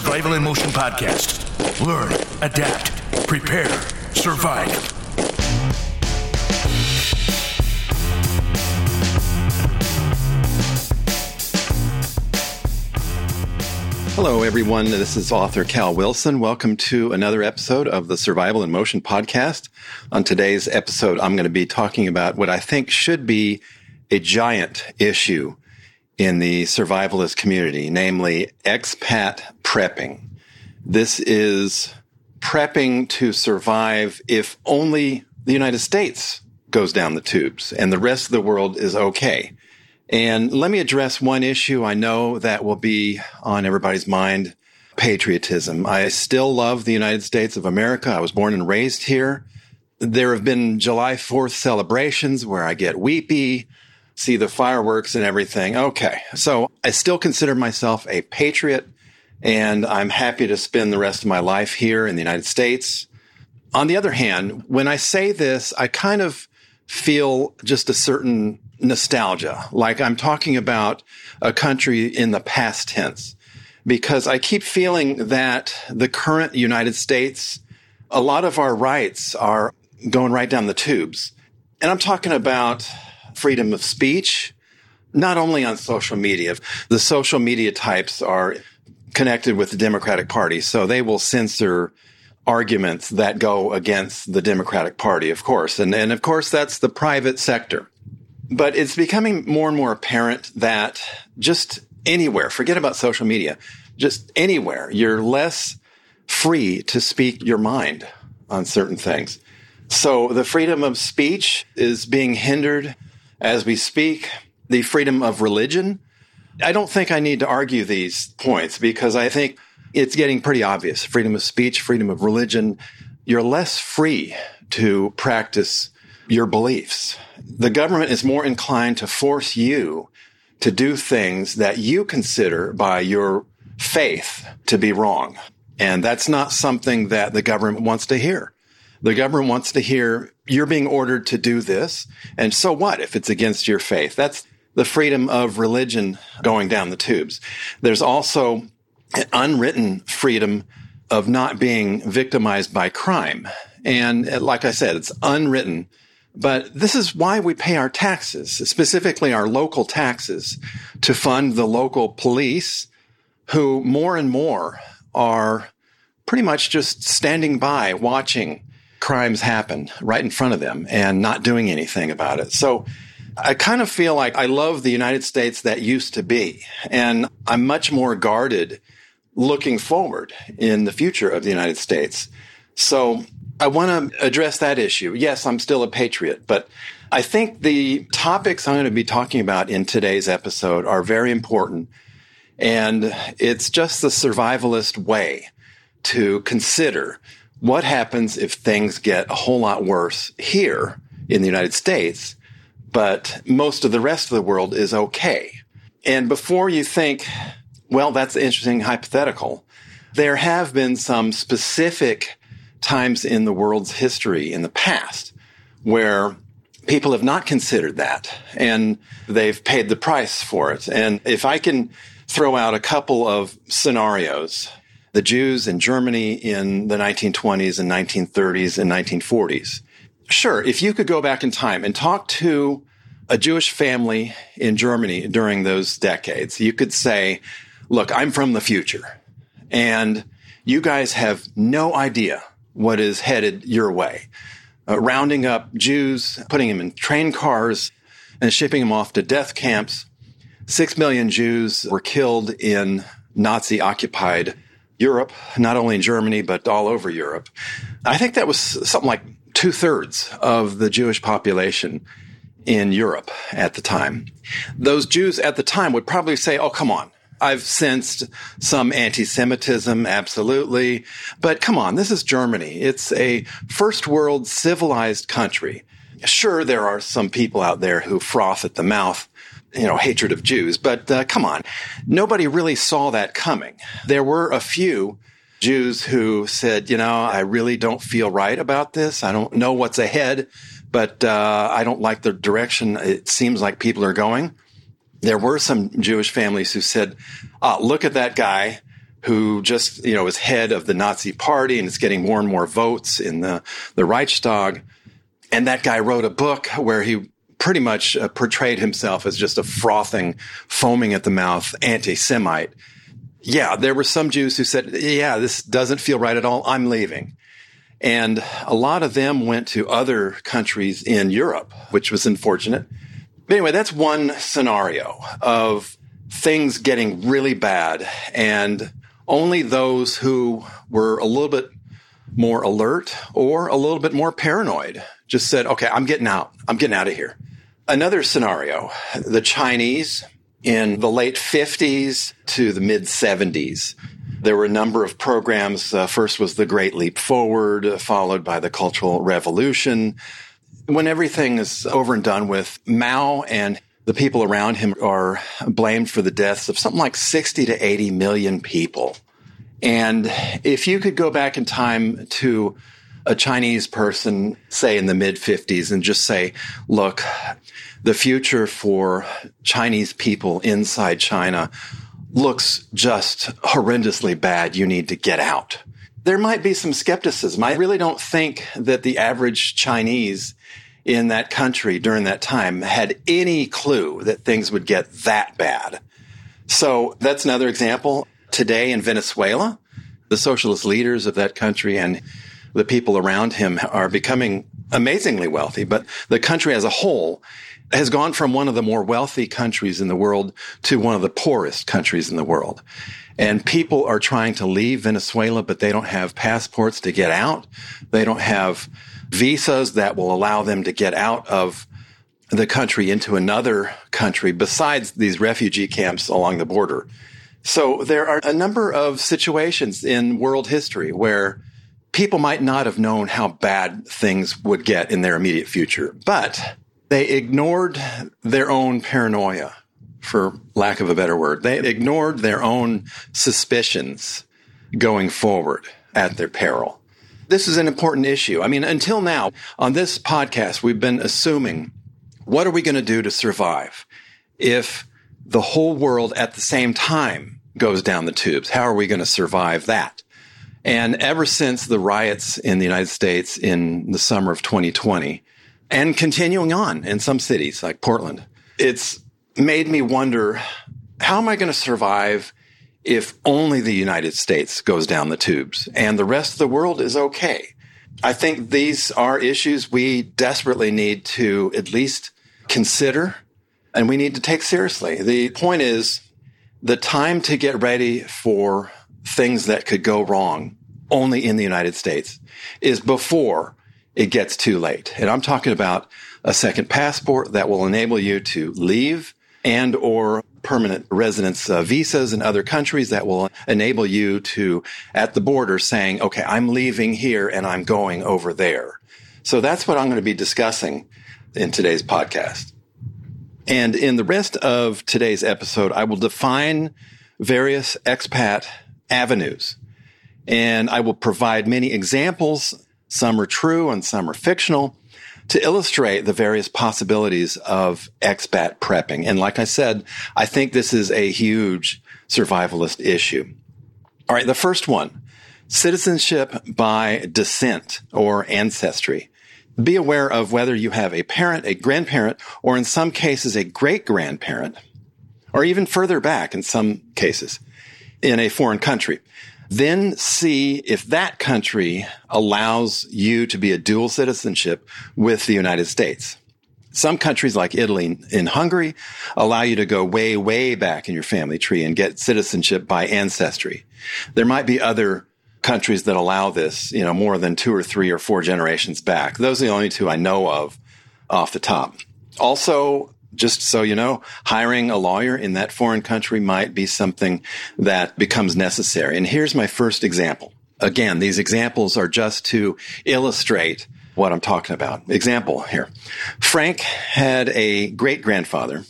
Survival in Motion podcast. Learn, adapt, prepare, survive. Hello, everyone. This is author Cal Wilson. Welcome to another episode of the Survival in Motion podcast. On today's episode, I'm going to be talking about what I think should be a giant issue in the survivalist community, namely expat prepping. This is prepping to survive if only the United States goes down the tubes and the rest of the world is okay. And let me address one issue I know that will be on everybody's mind patriotism. I still love the United States of America. I was born and raised here. There have been July 4th celebrations where I get weepy see the fireworks and everything. Okay. So I still consider myself a patriot and I'm happy to spend the rest of my life here in the United States. On the other hand, when I say this, I kind of feel just a certain nostalgia, like I'm talking about a country in the past tense, because I keep feeling that the current United States, a lot of our rights are going right down the tubes. And I'm talking about freedom of speech, not only on social media. The social media types are connected with the Democratic Party, so they will censor arguments that go against the Democratic Party, of course. And, and of course, that's the private sector. But it's becoming more and more apparent that just anywhere, forget about social media, just anywhere, you're less free to speak your mind on certain things. So the freedom of speech is being hindered as we speak, the freedom of religion. I don't think I need to argue these points because I think it's getting pretty obvious. Freedom of speech, freedom of religion. You're less free to practice your beliefs. The government is more inclined to force you to do things that you consider by your faith to be wrong. And that's not something that the government wants to hear. The government wants to hear you're being ordered to do this. And so what if it's against your faith? That's the freedom of religion going down the tubes. There's also an unwritten freedom of not being victimized by crime. And uh, like I said, it's unwritten. But this is why we pay our taxes, specifically our local taxes, to fund the local police who more and more are pretty much just standing by watching crimes happen right in front of them and not doing anything about it. So I kind of feel like I love the United States that used to be. And I'm much more guarded looking forward in the future of the United States. So I want to address that issue. Yes, I'm still a patriot, but I think the topics I'm going to be talking about in today's episode are very important. And it's just the survivalist way to consider what happens if things get a whole lot worse here in the United States, but most of the rest of the world is okay? And before you think, well, that's interesting hypothetical, there have been some specific times in the world's history in the past where people have not considered that and they've paid the price for it. And if I can throw out a couple of scenarios the Jews in Germany in the 1920s and 1930s and 1940s. Sure, if you could go back in time and talk to a Jewish family in Germany during those decades, you could say, look, I'm from the future and you guys have no idea what is headed your way. Uh, rounding up Jews, putting them in train cars and shipping them off to death camps. Six million Jews were killed in Nazi occupied Europe, not only in Germany, but all over Europe. I think that was something like two thirds of the Jewish population in Europe at the time. Those Jews at the time would probably say, Oh, come on. I've sensed some anti-Semitism, absolutely. But come on, this is Germany. It's a first world civilized country. Sure, there are some people out there who froth at the mouth you know, hatred of Jews. But uh, come on, nobody really saw that coming. There were a few Jews who said, you know, I really don't feel right about this. I don't know what's ahead, but uh, I don't like the direction it seems like people are going. There were some Jewish families who said, oh, look at that guy who just, you know, is head of the Nazi party and is getting more and more votes in the, the Reichstag. And that guy wrote a book where he pretty much uh, portrayed himself as just a frothing, foaming at the mouth anti Semite. Yeah, there were some Jews who said, yeah, this doesn't feel right at all. I'm leaving. And a lot of them went to other countries in Europe, which was unfortunate. But anyway, that's one scenario of things getting really bad and only those who were a little bit more alert or a little bit more paranoid just said, okay, I'm getting out. I'm getting out of here. Another scenario, the Chinese in the late 50s to the mid 70s. There were a number of programs. Uh, first was the Great Leap Forward, uh, followed by the Cultural Revolution. When everything is over and done with, Mao and the people around him are blamed for the deaths of something like 60 to 80 million people. And if you could go back in time to a Chinese person, say in the mid 50s, and just say, look, the future for Chinese people inside China looks just horrendously bad. You need to get out. There might be some skepticism. I really don't think that the average Chinese in that country during that time had any clue that things would get that bad. So that's another example. Today in Venezuela, the socialist leaders of that country and the people around him are becoming amazingly wealthy, but the country as a whole has gone from one of the more wealthy countries in the world to one of the poorest countries in the world. And people are trying to leave Venezuela, but they don't have passports to get out. They don't have visas that will allow them to get out of the country into another country besides these refugee camps along the border. So there are a number of situations in world history where people might not have known how bad things would get in their immediate future, but they ignored their own paranoia, for lack of a better word. They ignored their own suspicions going forward at their peril. This is an important issue. I mean, until now on this podcast, we've been assuming what are we going to do to survive if the whole world at the same time goes down the tubes? How are we going to survive that? And ever since the riots in the United States in the summer of 2020 and continuing on in some cities like Portland, it's made me wonder, how am I going to survive if only the United States goes down the tubes and the rest of the world is okay? I think these are issues we desperately need to at least consider and we need to take seriously. The point is the time to get ready for things that could go wrong only in the United States is before it gets too late. And I'm talking about a second passport that will enable you to leave and or permanent residence uh, visas in other countries that will enable you to at the border saying, okay, I'm leaving here and I'm going over there. So that's what I'm going to be discussing in today's podcast. And in the rest of today's episode, I will define various expat avenues and I will provide many examples. Some are true and some are fictional to illustrate the various possibilities of expat prepping. And like I said, I think this is a huge survivalist issue. All right. The first one, citizenship by descent or ancestry. Be aware of whether you have a parent, a grandparent, or in some cases, a great grandparent, or even further back in some cases in a foreign country. Then see if that country allows you to be a dual citizenship with the United States. Some countries like Italy and Hungary allow you to go way, way back in your family tree and get citizenship by ancestry. There might be other countries that allow this, you know, more than two or three or four generations back. Those are the only two I know of off the top. Also, just so you know, hiring a lawyer in that foreign country might be something that becomes necessary. And here's my first example. Again, these examples are just to illustrate what I'm talking about. Example here. Frank had a great grandfather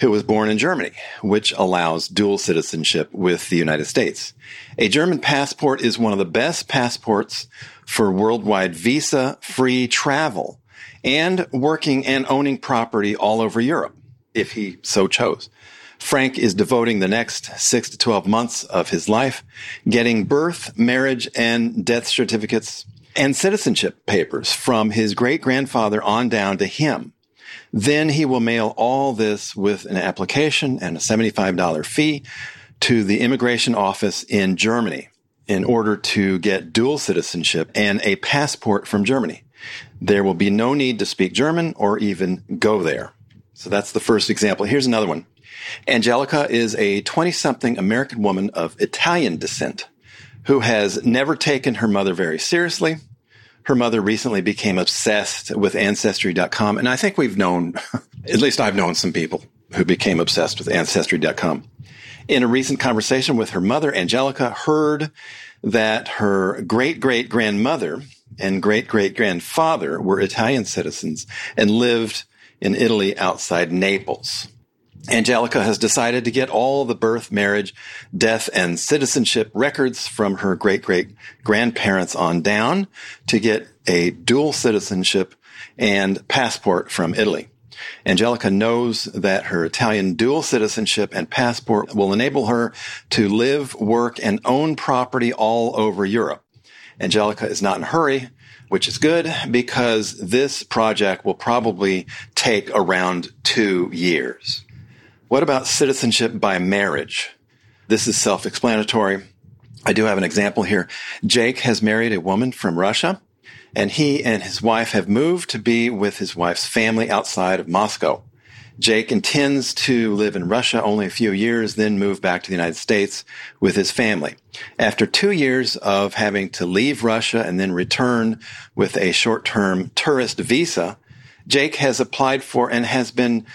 who was born in Germany, which allows dual citizenship with the United States. A German passport is one of the best passports for worldwide visa free travel and working and owning property all over Europe, if he so chose. Frank is devoting the next six to 12 months of his life getting birth, marriage, and death certificates and citizenship papers from his great grandfather on down to him. Then he will mail all this with an application and a $75 fee to the immigration office in Germany in order to get dual citizenship and a passport from Germany. There will be no need to speak German or even go there. So that's the first example. Here's another one. Angelica is a 20 something American woman of Italian descent who has never taken her mother very seriously. Her mother recently became obsessed with Ancestry.com. And I think we've known, at least I've known some people who became obsessed with Ancestry.com. In a recent conversation with her mother, Angelica heard that her great great grandmother and great great grandfather were Italian citizens and lived in Italy outside Naples. Angelica has decided to get all the birth, marriage, death, and citizenship records from her great great grandparents on down to get a dual citizenship and passport from Italy. Angelica knows that her Italian dual citizenship and passport will enable her to live, work, and own property all over Europe. Angelica is not in a hurry, which is good because this project will probably take around two years. What about citizenship by marriage? This is self-explanatory. I do have an example here. Jake has married a woman from Russia and he and his wife have moved to be with his wife's family outside of Moscow. Jake intends to live in Russia only a few years, then move back to the United States with his family. After two years of having to leave Russia and then return with a short-term tourist visa, Jake has applied for and has been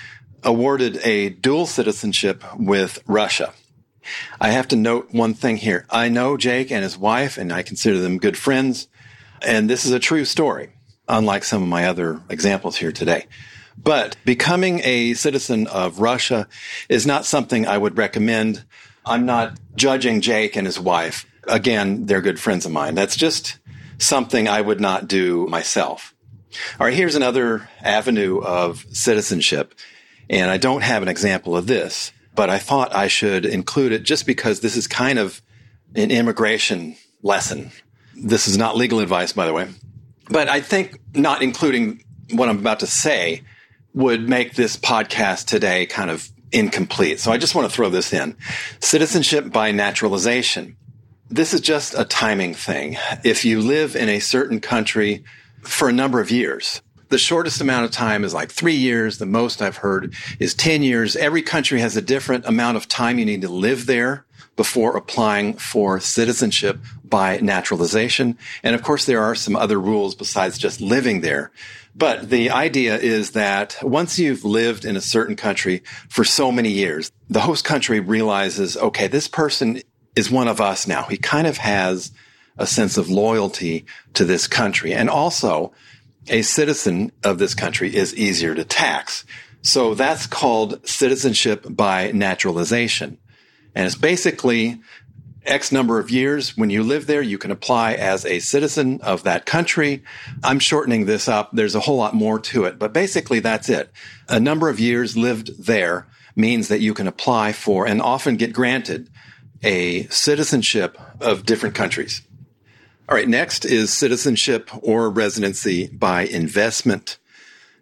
awarded a dual citizenship with Russia. I have to note one thing here. I know Jake and his wife, and I consider them good friends. And this is a true story, unlike some of my other examples here today. But becoming a citizen of Russia is not something I would recommend. I'm not judging Jake and his wife. Again, they're good friends of mine. That's just something I would not do myself. All right, here's another avenue of citizenship. And I don't have an example of this, but I thought I should include it just because this is kind of an immigration lesson. This is not legal advice, by the way. But I think not including what I'm about to say would make this podcast today kind of incomplete. So I just want to throw this in. Citizenship by naturalization. This is just a timing thing. If you live in a certain country for a number of years, the shortest amount of time is like three years. The most I've heard is 10 years. Every country has a different amount of time you need to live there before applying for citizenship by naturalization. And of course, there are some other rules besides just living there. But the idea is that once you've lived in a certain country for so many years, the host country realizes, okay, this person is one of us now. He kind of has a sense of loyalty to this country. And also, a citizen of this country is easier to tax. So that's called citizenship by naturalization. And it's basically X number of years. When you live there, you can apply as a citizen of that country. I'm shortening this up. There's a whole lot more to it, but basically that's it. A number of years lived there means that you can apply for and often get granted a citizenship of different countries. All right, next is citizenship or residency by investment.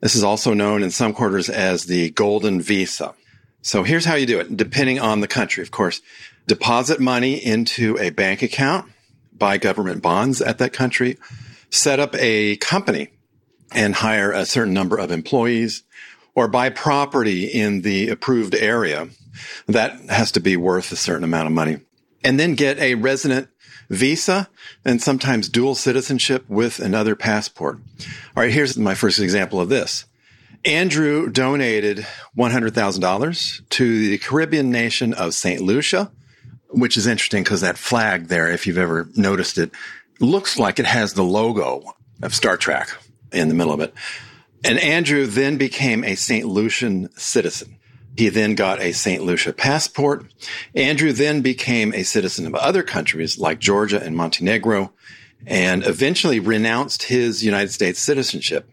This is also known in some quarters as the golden visa. So here's how you do it, depending on the country, of course. Deposit money into a bank account, buy government bonds at that country, set up a company and hire a certain number of employees, or buy property in the approved area. That has to be worth a certain amount of money. And then get a resident visa and sometimes dual citizenship with another passport. All right, here's my first example of this. Andrew donated $100,000 to the Caribbean nation of St. Lucia, which is interesting because that flag there, if you've ever noticed it, looks like it has the logo of Star Trek in the middle of it. And Andrew then became a St. Lucian citizen. He then got a St. Lucia passport. Andrew then became a citizen of other countries like Georgia and Montenegro and eventually renounced his United States citizenship.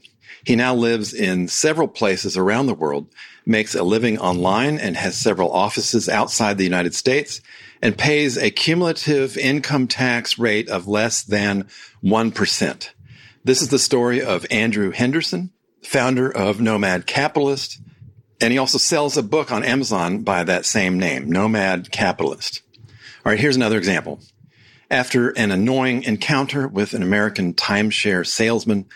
He now lives in several places around the world, makes a living online and has several offices outside the United States and pays a cumulative income tax rate of less than 1%. This is the story of Andrew Henderson, founder of Nomad Capitalist, and he also sells a book on Amazon by that same name, Nomad Capitalist. All right, here's another example. After an annoying encounter with an American timeshare salesman,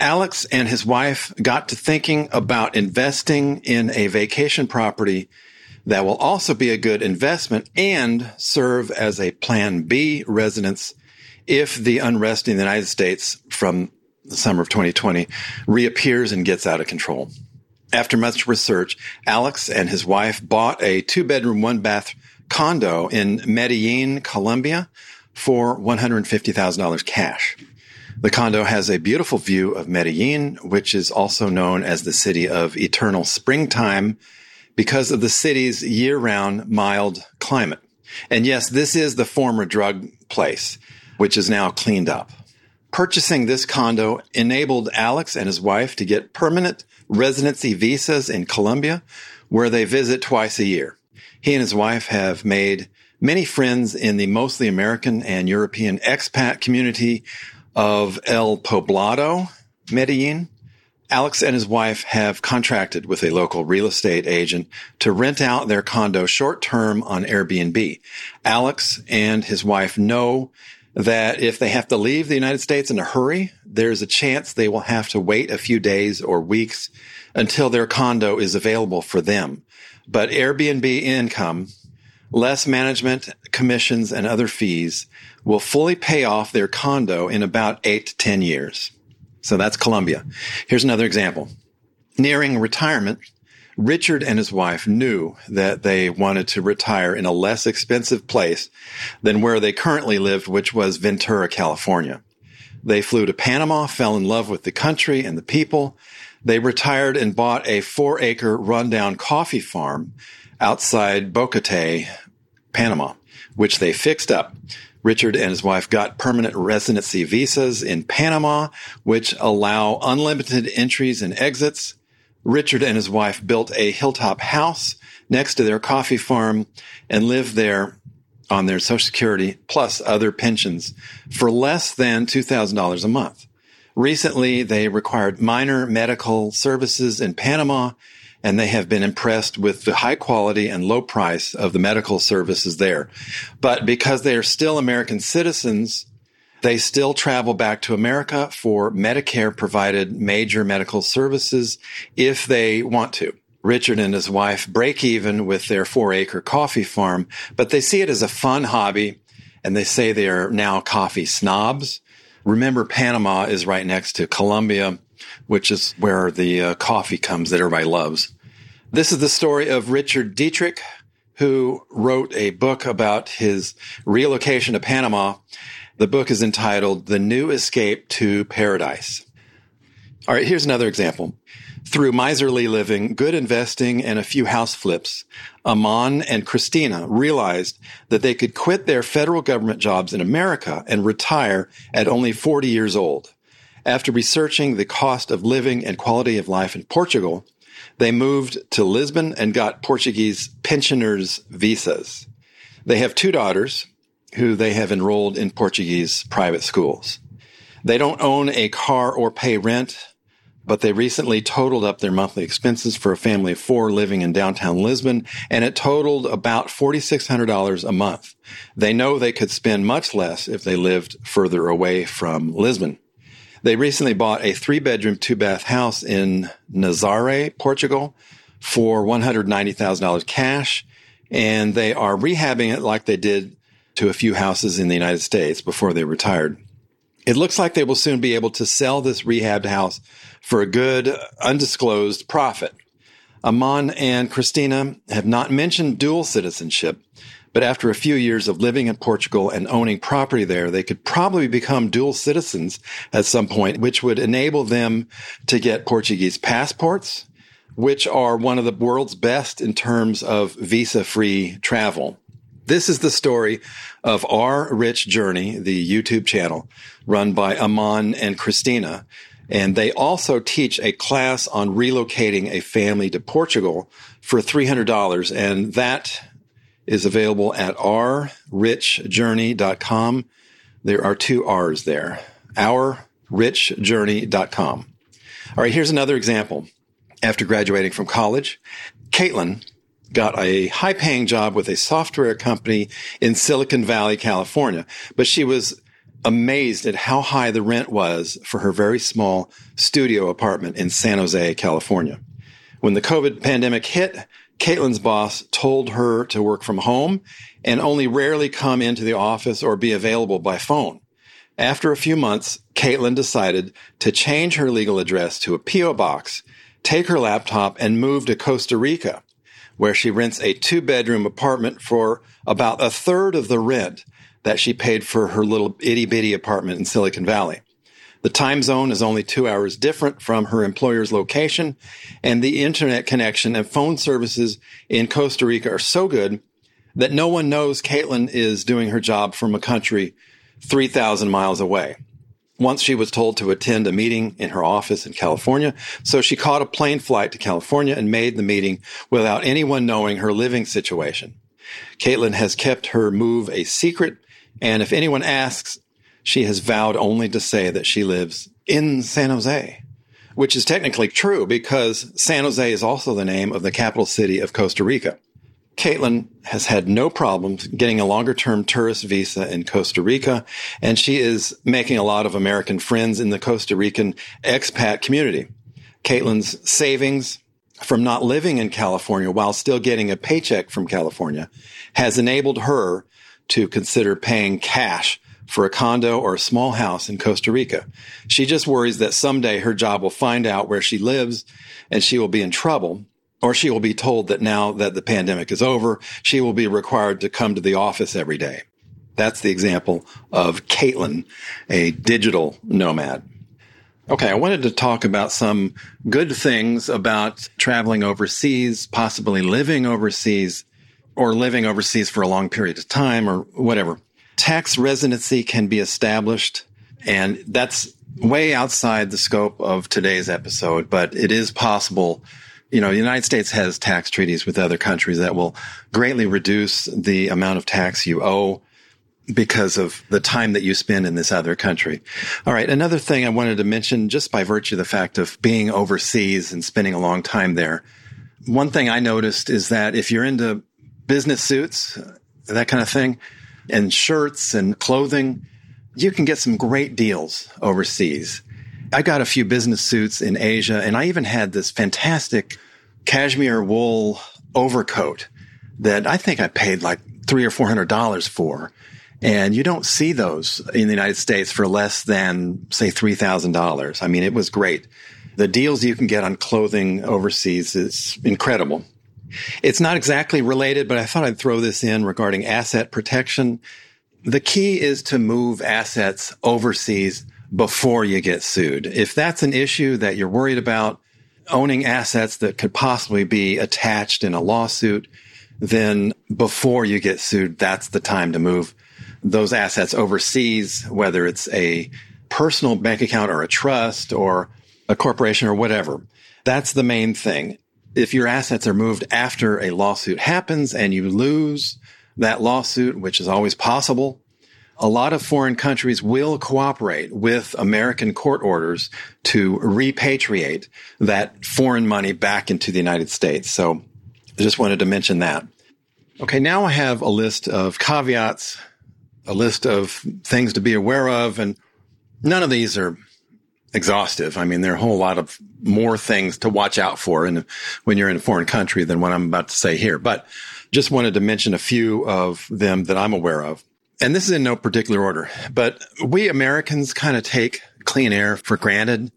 Alex and his wife got to thinking about investing in a vacation property that will also be a good investment and serve as a plan B residence if the unrest in the United States from the summer of 2020 reappears and gets out of control. After much research, Alex and his wife bought a two bedroom, one bath condo in Medellin, Colombia for $150,000 cash. The condo has a beautiful view of Medellin, which is also known as the city of eternal springtime because of the city's year round mild climate. And yes, this is the former drug place, which is now cleaned up. Purchasing this condo enabled Alex and his wife to get permanent residency visas in Colombia, where they visit twice a year. He and his wife have made many friends in the mostly American and European expat community of El Poblado, Medellin, Alex and his wife have contracted with a local real estate agent to rent out their condo short term on Airbnb. Alex and his wife know that if they have to leave the United States in a hurry, there's a chance they will have to wait a few days or weeks until their condo is available for them. But Airbnb income, less management commissions and other fees will fully pay off their condo in about eight to 10 years. So that's Colombia. Here's another example. Nearing retirement, Richard and his wife knew that they wanted to retire in a less expensive place than where they currently lived, which was Ventura, California. They flew to Panama, fell in love with the country and the people. They retired and bought a four acre rundown coffee farm outside Boquete, Panama, which they fixed up. Richard and his wife got permanent residency visas in Panama, which allow unlimited entries and exits. Richard and his wife built a hilltop house next to their coffee farm and lived there on their Social Security plus other pensions for less than $2,000 a month. Recently, they required minor medical services in Panama and they have been impressed with the high quality and low price of the medical services there. But because they are still American citizens, they still travel back to America for Medicare provided major medical services if they want to. Richard and his wife break even with their four acre coffee farm, but they see it as a fun hobby and they say they are now coffee snobs. Remember, Panama is right next to Colombia which is where the uh, coffee comes that everybody loves. This is the story of Richard Detrich, who wrote a book about his relocation to Panama. The book is entitled The New Escape to Paradise. All right, here's another example. Through miserly living, good investing, and a few house flips, Amon and Christina realized that they could quit their federal government jobs in America and retire at only 40 years old. After researching the cost of living and quality of life in Portugal, they moved to Lisbon and got Portuguese pensioners visas. They have two daughters who they have enrolled in Portuguese private schools. They don't own a car or pay rent, but they recently totaled up their monthly expenses for a family of four living in downtown Lisbon, and it totaled about $4,600 a month. They know they could spend much less if they lived further away from Lisbon. They recently bought a three bedroom, two bath house in Nazaré, Portugal for $190,000 cash. And they are rehabbing it like they did to a few houses in the United States before they retired. It looks like they will soon be able to sell this rehabbed house for a good, undisclosed profit. Amon and Christina have not mentioned dual citizenship, but after a few years of living in Portugal and owning property there, they could probably become dual citizens at some point, which would enable them to get Portuguese passports, which are one of the world's best in terms of visa free travel. This is the story of Our Rich Journey, the YouTube channel run by Amon and Christina. And they also teach a class on relocating a family to Portugal for $300. And that is available at ourrichjourney.com. There are two R's there. Ourrichjourney.com. All right, here's another example. After graduating from college, Caitlin got a high paying job with a software company in Silicon Valley, California, but she was amazed at how high the rent was for her very small studio apartment in San Jose, California. When the COVID pandemic hit, Caitlin's boss told her to work from home and only rarely come into the office or be available by phone. After a few months, Caitlin decided to change her legal address to a P.O. box, take her laptop, and move to Costa Rica, where she rents a two bedroom apartment for about a third of the rent that she paid for her little itty bitty apartment in Silicon Valley. The time zone is only two hours different from her employer's location, and the internet connection and phone services in Costa Rica are so good that no one knows Caitlin is doing her job from a country 3,000 miles away. Once she was told to attend a meeting in her office in California, so she caught a plane flight to California and made the meeting without anyone knowing her living situation. Caitlin has kept her move a secret, and if anyone asks, she has vowed only to say that she lives in San Jose, which is technically true because San Jose is also the name of the capital city of Costa Rica. Caitlin has had no problems getting a longer term tourist visa in Costa Rica, and she is making a lot of American friends in the Costa Rican expat community. Caitlin's savings from not living in California while still getting a paycheck from California has enabled her to consider paying cash for a condo or a small house in Costa Rica. She just worries that someday her job will find out where she lives and she will be in trouble or she will be told that now that the pandemic is over, she will be required to come to the office every day. That's the example of Caitlin, a digital nomad. Okay, I wanted to talk about some good things about traveling overseas, possibly living overseas, or living overseas for a long period of time, or whatever. Tax residency can be established, and that's way outside the scope of today's episode, but it is possible you know, the United States has tax treaties with other countries that will greatly reduce the amount of tax you owe because of the time that you spend in this other country. All right. Another thing I wanted to mention, just by virtue of the fact of being overseas and spending a long time there. One thing I noticed is that if you're into business suits, that kind of thing, and shirts and clothing, you can get some great deals overseas. I got a few business suits in Asia, and I even had this fantastic cashmere wool overcoat that I think I paid like three or four hundred dollars for. And you don't see those in the United States for less than, say, $3,000. I mean, it was great. The deals you can get on clothing overseas is incredible. It's not exactly related, but I thought I'd throw this in regarding asset protection. The key is to move assets overseas before you get sued. If that's an issue that you're worried about, owning assets that could possibly be attached in a lawsuit, then before you get sued, that's the time to move those assets overseas, whether it's a personal bank account or a trust or a corporation or whatever. That's the main thing. If your assets are moved after a lawsuit happens and you lose that lawsuit, which is always possible, a lot of foreign countries will cooperate with American court orders to repatriate that foreign money back into the United States. So I just wanted to mention that. Okay, now I have a list of caveats, a list of things to be aware of, and none of these are exhaustive. I mean, there are a whole lot of more things to watch out for in, when you're in a foreign country than what I'm about to say here. But just wanted to mention a few of them that I'm aware of and this is in no particular order, but we Americans kind of take clean air for granted.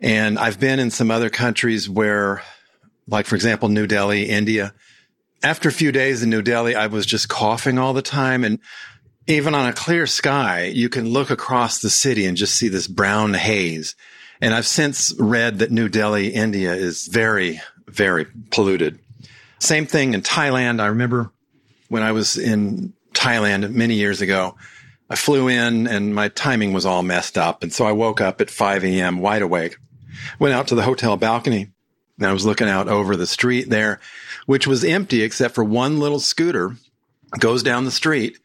And I've been in some other countries where, like, for example, New Delhi, India. After a few days in New Delhi, I was just coughing all the time. And even on a clear sky, you can look across the city and just see this brown haze. And I've since read that New Delhi, India is very, very polluted. Same thing in Thailand. I remember when I was in Thailand many years ago. I flew in and my timing was all messed up. And so I woke up at 5 a.m. wide awake, went out to the hotel balcony and I was looking out over the street there, which was empty except for one little scooter goes down the street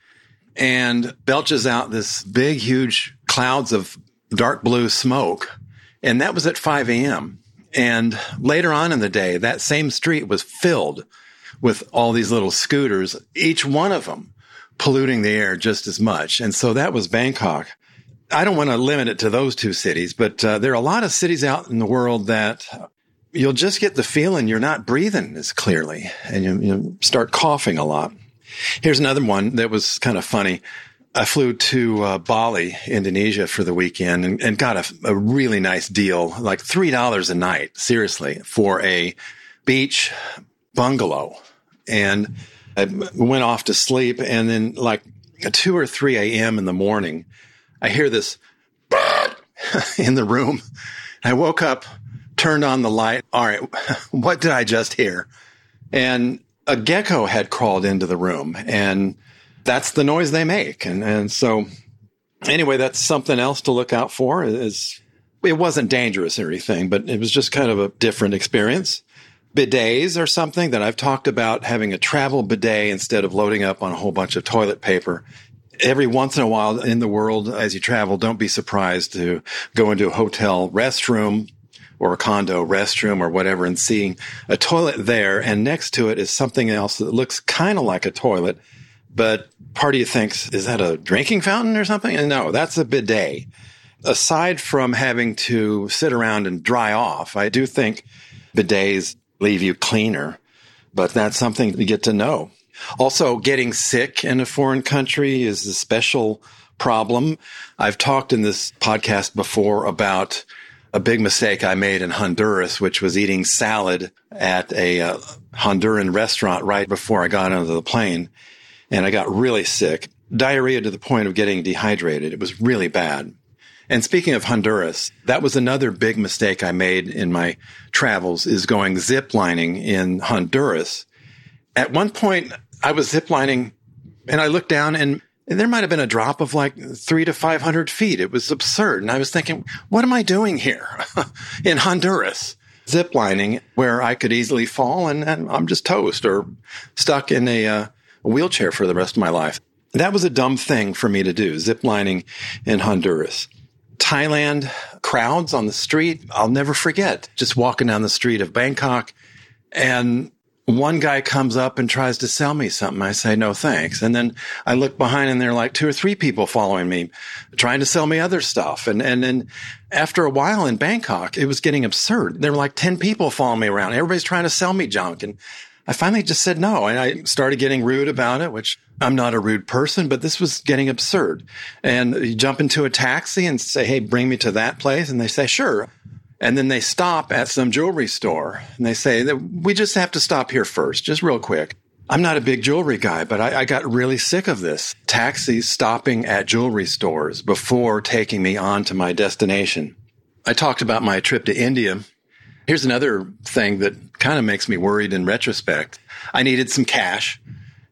and belches out this big, huge clouds of dark blue smoke. And that was at 5 a.m. And later on in the day, that same street was filled with all these little scooters, each one of them polluting the air just as much. And so that was Bangkok. I don't want to limit it to those two cities, but uh, there are a lot of cities out in the world that you'll just get the feeling you're not breathing as clearly and you, you start coughing a lot. Here's another one that was kind of funny. I flew to uh, Bali, Indonesia for the weekend and, and got a, a, really nice deal, like $3 a night, seriously, for a beach bungalow. And I went off to sleep. And then, like 2 or 3 a.m. in the morning, I hear this in the room. I woke up, turned on the light. All right, what did I just hear? And a gecko had crawled into the room and that's the noise they make. And, and so anyway, that's something else to look out for is it wasn't dangerous or anything, but it was just kind of a different experience. Bidets are something that I've talked about having a travel bidet instead of loading up on a whole bunch of toilet paper. Every once in a while in the world, as you travel, don't be surprised to go into a hotel restroom or a condo restroom or whatever and seeing a toilet there and next to it is something else that looks kind of like a toilet, but part of you thinks, is that a drinking fountain or something? And no, that's a bidet. Aside from having to sit around and dry off, I do think bidets leave you cleaner, but that's something to get to know. Also, getting sick in a foreign country is a special problem. I've talked in this podcast before about a big mistake I made in Honduras, which was eating salad at a uh, Honduran restaurant right before I got onto the plane. And I got really sick, diarrhea to the point of getting dehydrated. It was really bad. And speaking of Honduras, that was another big mistake I made in my travels is going ziplining in Honduras. At one point, I was ziplining and I looked down and and there might have been a drop of like three to 500 feet. It was absurd. And I was thinking, what am I doing here in Honduras? Ziplining where I could easily fall and, and I'm just toast or stuck in a, uh, a wheelchair for the rest of my life. That was a dumb thing for me to do, ziplining in Honduras. Thailand crowds on the street, I'll never forget just walking down the street of Bangkok and one guy comes up and tries to sell me something. I say, no, thanks. And then I look behind and there are like two or three people following me, trying to sell me other stuff. And, and then after a while in Bangkok, it was getting absurd. There were like 10 people following me around. Everybody's trying to sell me junk. And I finally just said no. And I started getting rude about it, which I'm not a rude person, but this was getting absurd. And you jump into a taxi and say, Hey, bring me to that place. And they say, sure. And then they stop at some jewelry store and they say that we just have to stop here first, just real quick. I'm not a big jewelry guy, but I, I, got really sick of this. Taxis stopping at jewelry stores before taking me on to my destination. I talked about my trip to India. Here's another thing that kind of makes me worried in retrospect. I needed some cash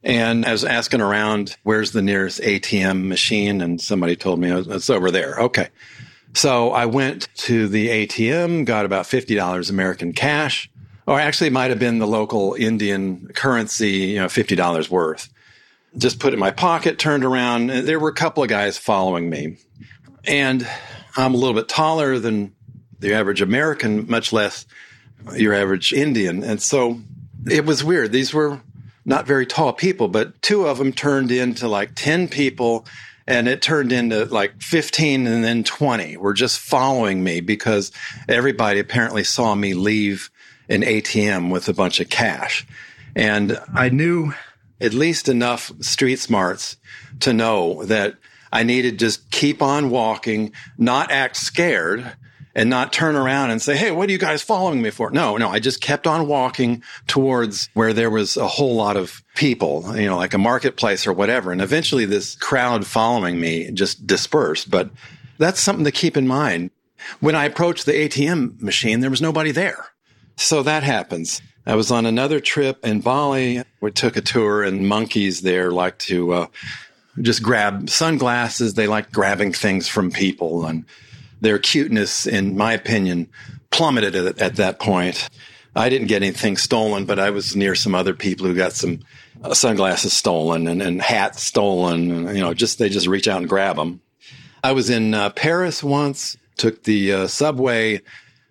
and I was asking around, where's the nearest ATM machine? And somebody told me oh, it's over there. Okay. So I went to the ATM, got about $50 American cash, or actually it might have been the local Indian currency, you know, $50 worth. Just put it in my pocket, turned around. There were a couple of guys following me. And I'm a little bit taller than the average American, much less your average Indian. And so it was weird. These were not very tall people, but two of them turned into like 10 people and it turned into like 15 and then 20 were just following me because everybody apparently saw me leave an ATM with a bunch of cash. And I knew at least enough street smarts to know that I needed to just keep on walking, not act scared and not turn around and say, Hey, what are you guys following me for? No, no, I just kept on walking towards where there was a whole lot of people, you know, like a marketplace or whatever. And eventually this crowd following me just dispersed. But that's something to keep in mind. When I approached the ATM machine, there was nobody there. So that happens. I was on another trip in Bali. We took a tour and monkeys there like to, uh, just grab sunglasses. They like grabbing things from people and their cuteness, in my opinion, plummeted at, at that point. I didn't get anything stolen, but I was near some other people who got some uh, sunglasses stolen and, and hats stolen. And, you know, just they just reach out and grab them. I was in uh, Paris once, took the uh, subway. It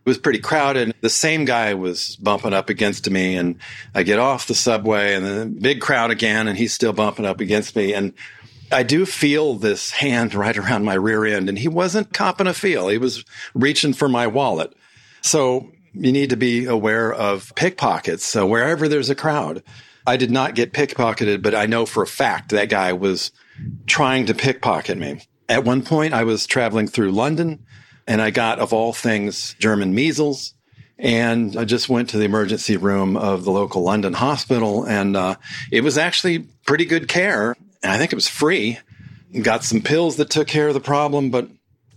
was pretty crowded. The same guy was bumping up against me, and I get off the subway, and the big crowd again, and he's still bumping up against me. And I do feel this hand right around my rear end, and he wasn't copping a feel. He was reaching for my wallet. So you need to be aware of pickpockets. So wherever there's a crowd, I did not get pickpocketed, but I know for a fact that guy was trying to pickpocket me. At one point, I was traveling through London and I got, of all things, German measles. And I just went to the emergency room of the local London hospital and uh, it was actually pretty good care. And I think it was free. Got some pills that took care of the problem, but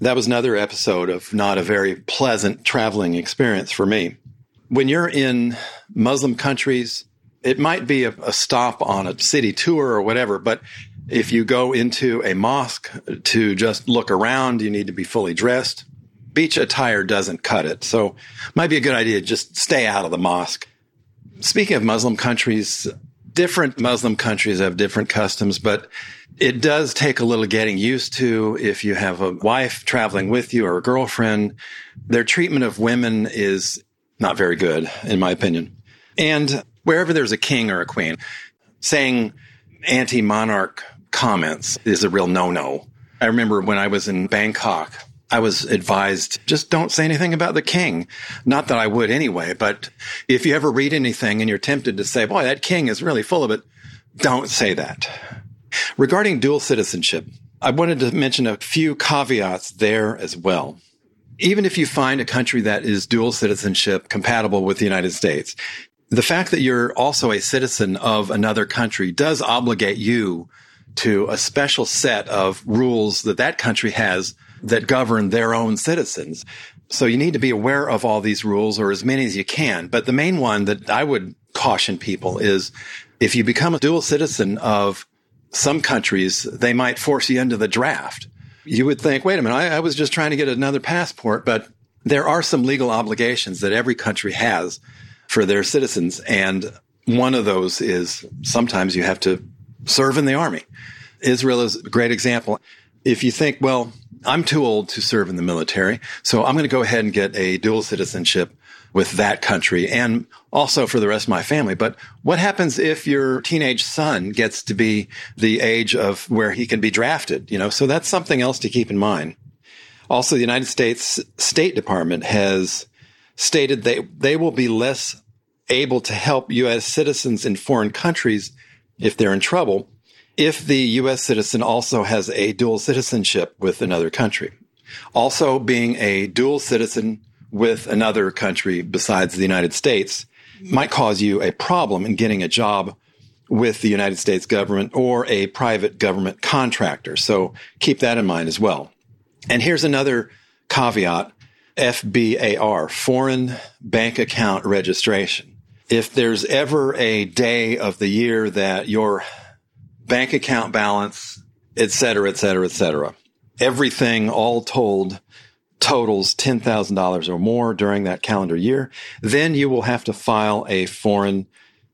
that was another episode of not a very pleasant traveling experience for me. When you're in Muslim countries, it might be a, a, stop on a city tour or whatever, but if you go into a mosque to just look around, you need to be fully dressed. Beach attire doesn't cut it. So might be a good idea to just stay out of the mosque. Speaking of Muslim countries, different Muslim countries have different customs, but it does take a little getting used to if you have a wife traveling with you or a girlfriend. Their treatment of women is not very good, in my opinion. And wherever there's a king or a queen, saying anti monarch comments is a real no no. I remember when I was in Bangkok, I was advised just don't say anything about the king. Not that I would anyway, but if you ever read anything and you're tempted to say, boy, that king is really full of it, don't say that. Regarding dual citizenship, I wanted to mention a few caveats there as well. Even if you find a country that is dual citizenship compatible with the United States, the fact that you're also a citizen of another country does obligate you to a special set of rules that that country has that govern their own citizens. So you need to be aware of all these rules or as many as you can. But the main one that I would caution people is if you become a dual citizen of some countries, they might force you into the draft. You would think, wait a minute, I, I was just trying to get another passport, but there are some legal obligations that every country has for their citizens. And one of those is sometimes you have to serve in the army. Israel is a great example. If you think, well, I'm too old to serve in the military, so I'm going to go ahead and get a dual citizenship with that country and also for the rest of my family. But what happens if your teenage son gets to be the age of where he can be drafted? You know, so that's something else to keep in mind. Also, the United States State Department has stated they, they will be less able to help U.S. citizens in foreign countries if they're in trouble if the U.S. citizen also has a dual citizenship with another country. Also, being a dual citizen with another country besides the United States might cause you a problem in getting a job with the United States government or a private government contractor. So keep that in mind as well. And here's another caveat FBAR, Foreign Bank Account Registration. If there's ever a day of the year that your bank account balance, et cetera, et cetera, et cetera, everything all told totals $10,000 or more during that calendar year, then you will have to file a foreign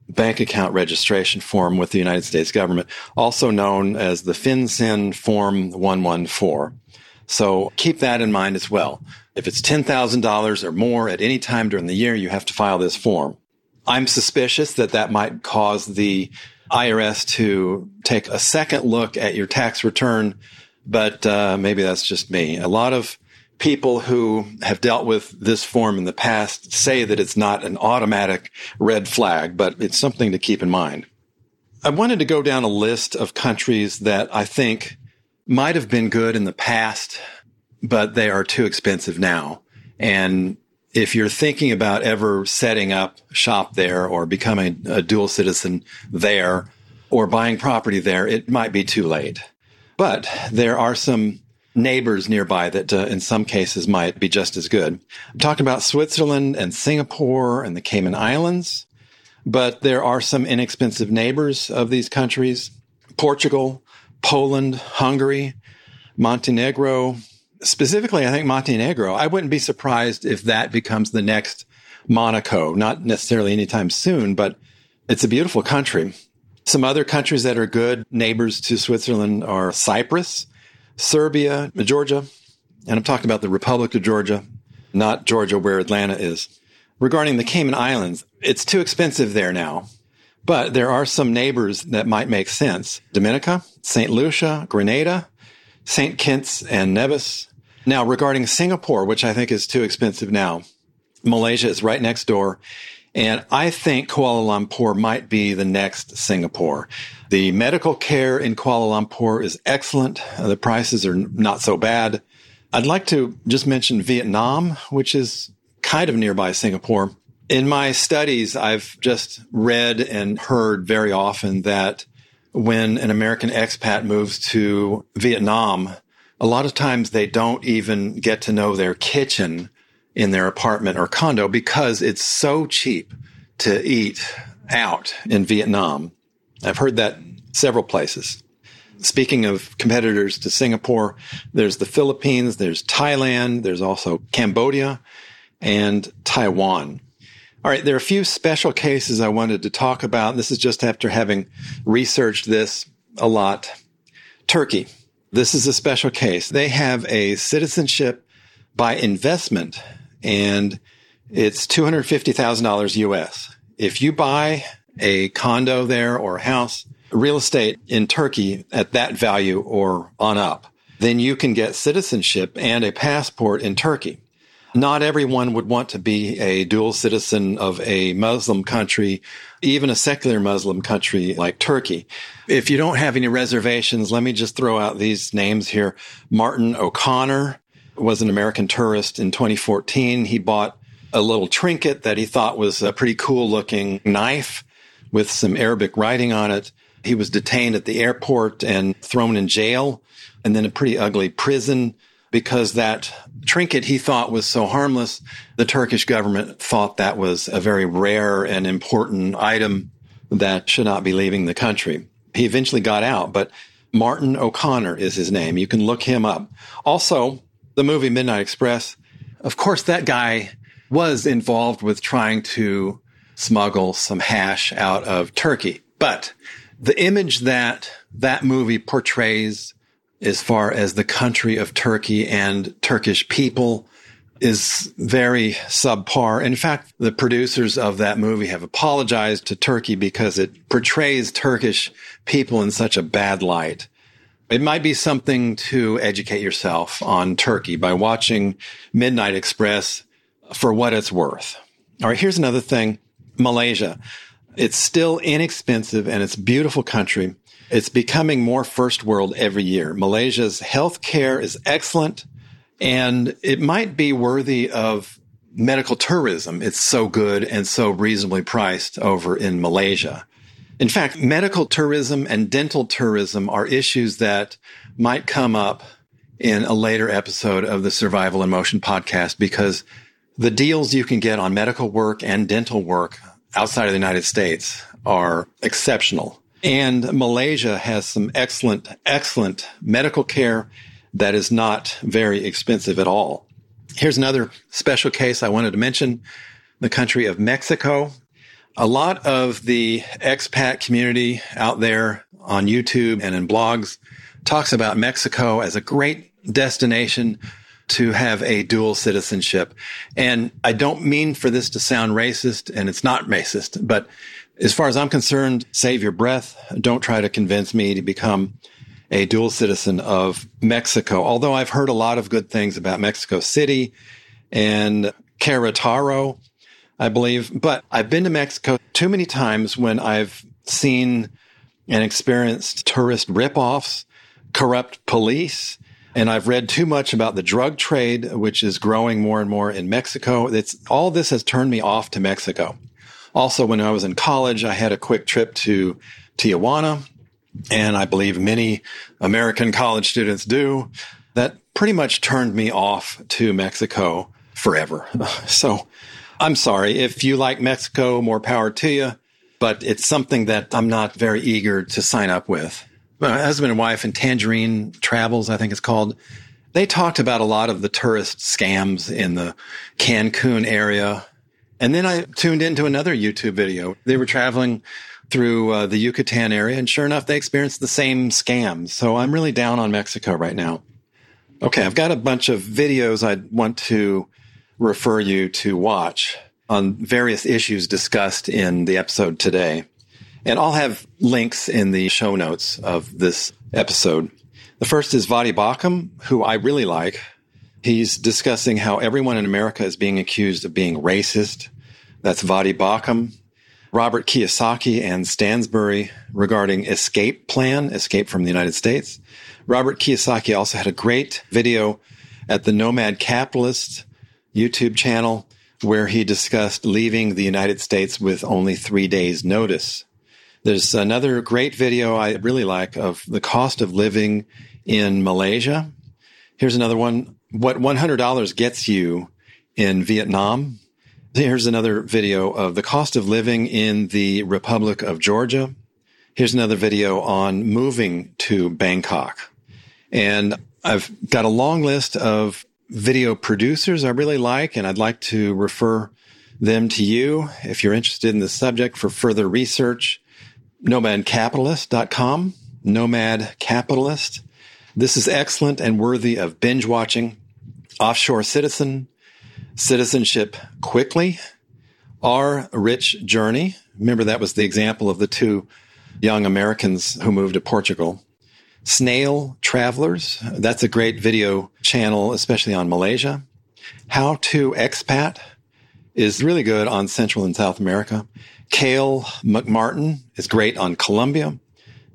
bank account registration form with the United States government, also known as the FinCEN Form 114. So keep that in mind as well. If it's $10,000 or more at any time during the year, you have to file this form. I'm suspicious that that might cause the IRS to take a second look at your tax return, but uh, maybe that's just me. A lot of people who have dealt with this form in the past say that it's not an automatic red flag, but it's something to keep in mind. I wanted to go down a list of countries that I think might have been good in the past, but they are too expensive now. And if you're thinking about ever setting up shop there or becoming a dual citizen there or buying property there, it might be too late. But there are some neighbors nearby that uh, in some cases might be just as good. I'm talking about Switzerland and Singapore and the Cayman Islands, but there are some inexpensive neighbors of these countries. Portugal, Poland, Hungary, Montenegro. Specifically, I think Montenegro. I wouldn't be surprised if that becomes the next Monaco, not necessarily anytime soon, but it's a beautiful country. Some other countries that are good neighbors to Switzerland are Cyprus, Serbia, Georgia, and I'm talking about the Republic of Georgia, not Georgia where Atlanta is. Regarding the Cayman Islands, it's too expensive there now, but there are some neighbors that might make sense. Dominica, St. Lucia, Grenada, St. Kitts and Nevis. Now, regarding Singapore, which I think is too expensive now, Malaysia is right next door. And I think Kuala Lumpur might be the next Singapore. The medical care in Kuala Lumpur is excellent. Uh, the prices are not so bad. I'd like to just mention Vietnam, which is kind of nearby Singapore. In my studies, I've just read and heard very often that when an American expat moves to Vietnam, a lot of times they don't even get to know their kitchen in their apartment or condo because it's so cheap to eat out in Vietnam. I've heard that several places. Speaking of competitors to Singapore, there's the Philippines, there's Thailand, there's also Cambodia and Taiwan. All right, there are a few special cases I wanted to talk about. This is just after having researched this a lot. Turkey. This is a special case. They have a citizenship by investment and it's $250,000 US. If you buy a condo there or a house, real estate in Turkey at that value or on up, then you can get citizenship and a passport in Turkey. Not everyone would want to be a dual citizen of a Muslim country, even a secular Muslim country like Turkey. If you don't have any reservations, let me just throw out these names here. Martin O'Connor was an American tourist in 2014. He bought a little trinket that he thought was a pretty cool looking knife with some Arabic writing on it. He was detained at the airport and thrown in jail and then a pretty ugly prison because that trinket he thought was so harmless. The Turkish government thought that was a very rare and important item that should not be leaving the country. He eventually got out, but Martin O'Connor is his name. You can look him up. Also, the movie Midnight Express, of course, that guy was involved with trying to smuggle some hash out of Turkey. But the image that that movie portrays as far as the country of Turkey and Turkish people is very subpar. In fact, the producers of that movie have apologized to Turkey because it portrays Turkish people in such a bad light. It might be something to educate yourself on Turkey by watching Midnight Express for what it's worth. All right, here's another thing. Malaysia. It's still inexpensive and it's a beautiful country. It's becoming more first world every year. Malaysia's healthcare is excellent and it might be worthy of medical tourism. It's so good and so reasonably priced over in Malaysia. In fact, medical tourism and dental tourism are issues that might come up in a later episode of the Survival in Motion podcast because the deals you can get on medical work and dental work outside of the United States are exceptional. And Malaysia has some excellent, excellent medical care that is not very expensive at all. Here's another special case I wanted to mention the country of Mexico. A lot of the expat community out there on YouTube and in blogs talks about Mexico as a great destination to have a dual citizenship. And I don't mean for this to sound racist, and it's not racist, but as far as I'm concerned, save your breath. Don't try to convince me to become a dual citizen of Mexico. Although I've heard a lot of good things about Mexico City and Querétaro, I believe. But I've been to Mexico too many times when I've seen and experienced tourist ripoffs, corrupt police, and I've read too much about the drug trade, which is growing more and more in Mexico. It's all this has turned me off to Mexico. Also, when I was in college, I had a quick trip to Tijuana, and I believe many American college students do. That pretty much turned me off to Mexico forever. So I'm sorry. If you like Mexico, more power to you, but it's something that I'm not very eager to sign up with. my husband and wife and Tangerine Travels, I think it's called. They talked about a lot of the tourist scams in the Cancun area. And then I tuned into another YouTube video. They were traveling through uh, the Yucatan area, and sure enough, they experienced the same scams. So I'm really down on Mexico right now. Okay, I've got a bunch of videos I want to refer you to watch on various issues discussed in the episode today. And I'll have links in the show notes of this episode. The first is Voddie Baucham, who I really like. He's discussing how everyone in America is being accused of being racist. That's Voddie Baucham. Robert Kiyosaki and Stansberry regarding escape plan, escape from the United States. Robert Kiyosaki also had a great video at the Nomad Capitalist YouTube channel where he discussed leaving the United States with only three days notice. There's another great video I really like of the cost of living in Malaysia. Here's another one. What $100 gets you in Vietnam Here's another video of the cost of living in the Republic of Georgia. Here's another video on moving to Bangkok. And I've got a long list of video producers I really like, and I'd like to refer them to you if you're interested in the subject for further research. NomadCapitalist.com, Nomad Capitalist. This is excellent and worthy of binge watching. Offshore Citizen, Citizenship Quickly, Our Rich Journey. Remember, that was the example of the two young Americans who moved to Portugal. Snail Travelers. That's a great video channel, especially on Malaysia. How to Expat is really good on Central and South America. Kale McMartin is great on Colombia.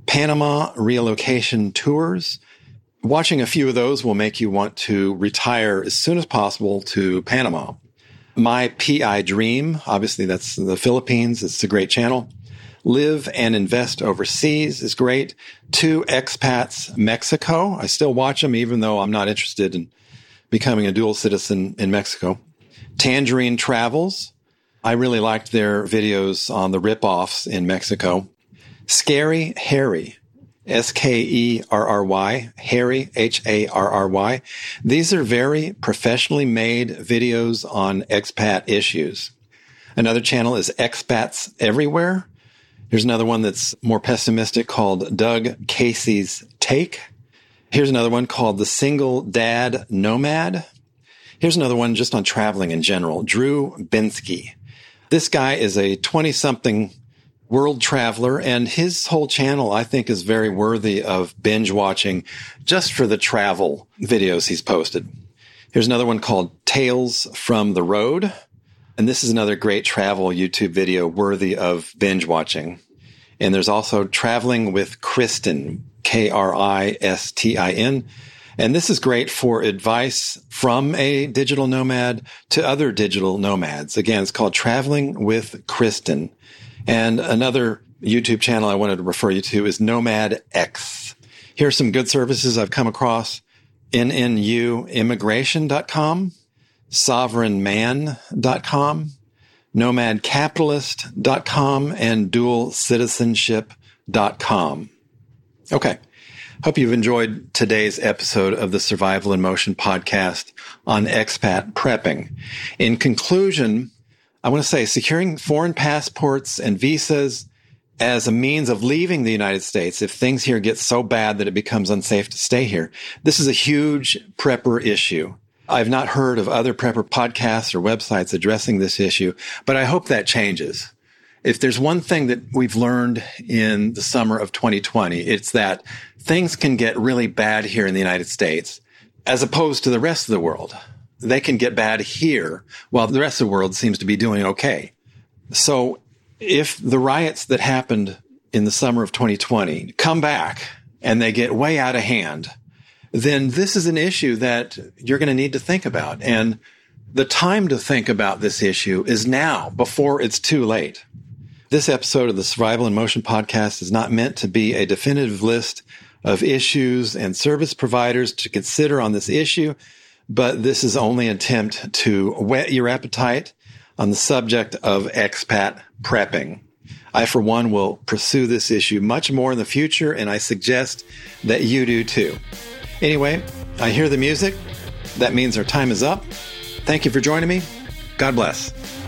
Panama Relocation Tours Watching a few of those will make you want to retire as soon as possible to Panama. My PI Dream, obviously that's the Philippines. It's a great channel. Live and Invest Overseas is great. Two Expats Mexico. I still watch them even though I'm not interested in becoming a dual citizen in Mexico. Tangerine Travels. I really liked their videos on the ripoffs in Mexico. Skerry Harry. S K E R R Y, Harry, H A R R Y. These are very professionally made videos on expat issues. Another channel is Expats Everywhere. Here's another one that's more pessimistic called Doug Casey's Take. Here's another one called The Single Dad Nomad. Here's another one just on traveling in general, Drew Binsky. This guy is a 20 something world traveler and his whole channel I think is very worthy of binge watching just for the travel videos he's posted. Here's another one called Tales from the Road. And this is another great travel YouTube video worthy of binge watching. And there's also Traveling with Kristin, K R I S T I N. And this is great for advice from a digital nomad to other digital nomads. Again, it's called Traveling with Kristin. And another YouTube channel I wanted to refer you to is Nomad X. Here are some good services I've come across. NNUimmigration.com, sovereignman.com, nomadcapitalist.com, and dualcitizenship.com. Okay. Hope you've enjoyed today's episode of the Survival in Motion podcast on expat prepping. In conclusion, I want to say securing foreign passports and visas as a means of leaving the United States if things here get so bad that it becomes unsafe to stay here. This is a huge prepper issue. I've not heard of other prepper podcasts or websites addressing this issue, but I hope that changes. If there's one thing that we've learned in the summer of 2020, it's that things can get really bad here in the United States as opposed to the rest of the world they can get bad here while the rest of the world seems to be doing okay. So if the riots that happened in the summer of 2020 come back and they get way out of hand, then this is an issue that you're going to need to think about. And the time to think about this issue is now before it's too late. This episode of the Survival in Motion podcast is not meant to be a definitive list of issues and service providers to consider on this issue but this is only an attempt to whet your appetite on the subject of expat prepping. I, for one, will pursue this issue much more in the future, and I suggest that you do too. Anyway, I hear the music. That means our time is up. Thank you for joining me. God bless.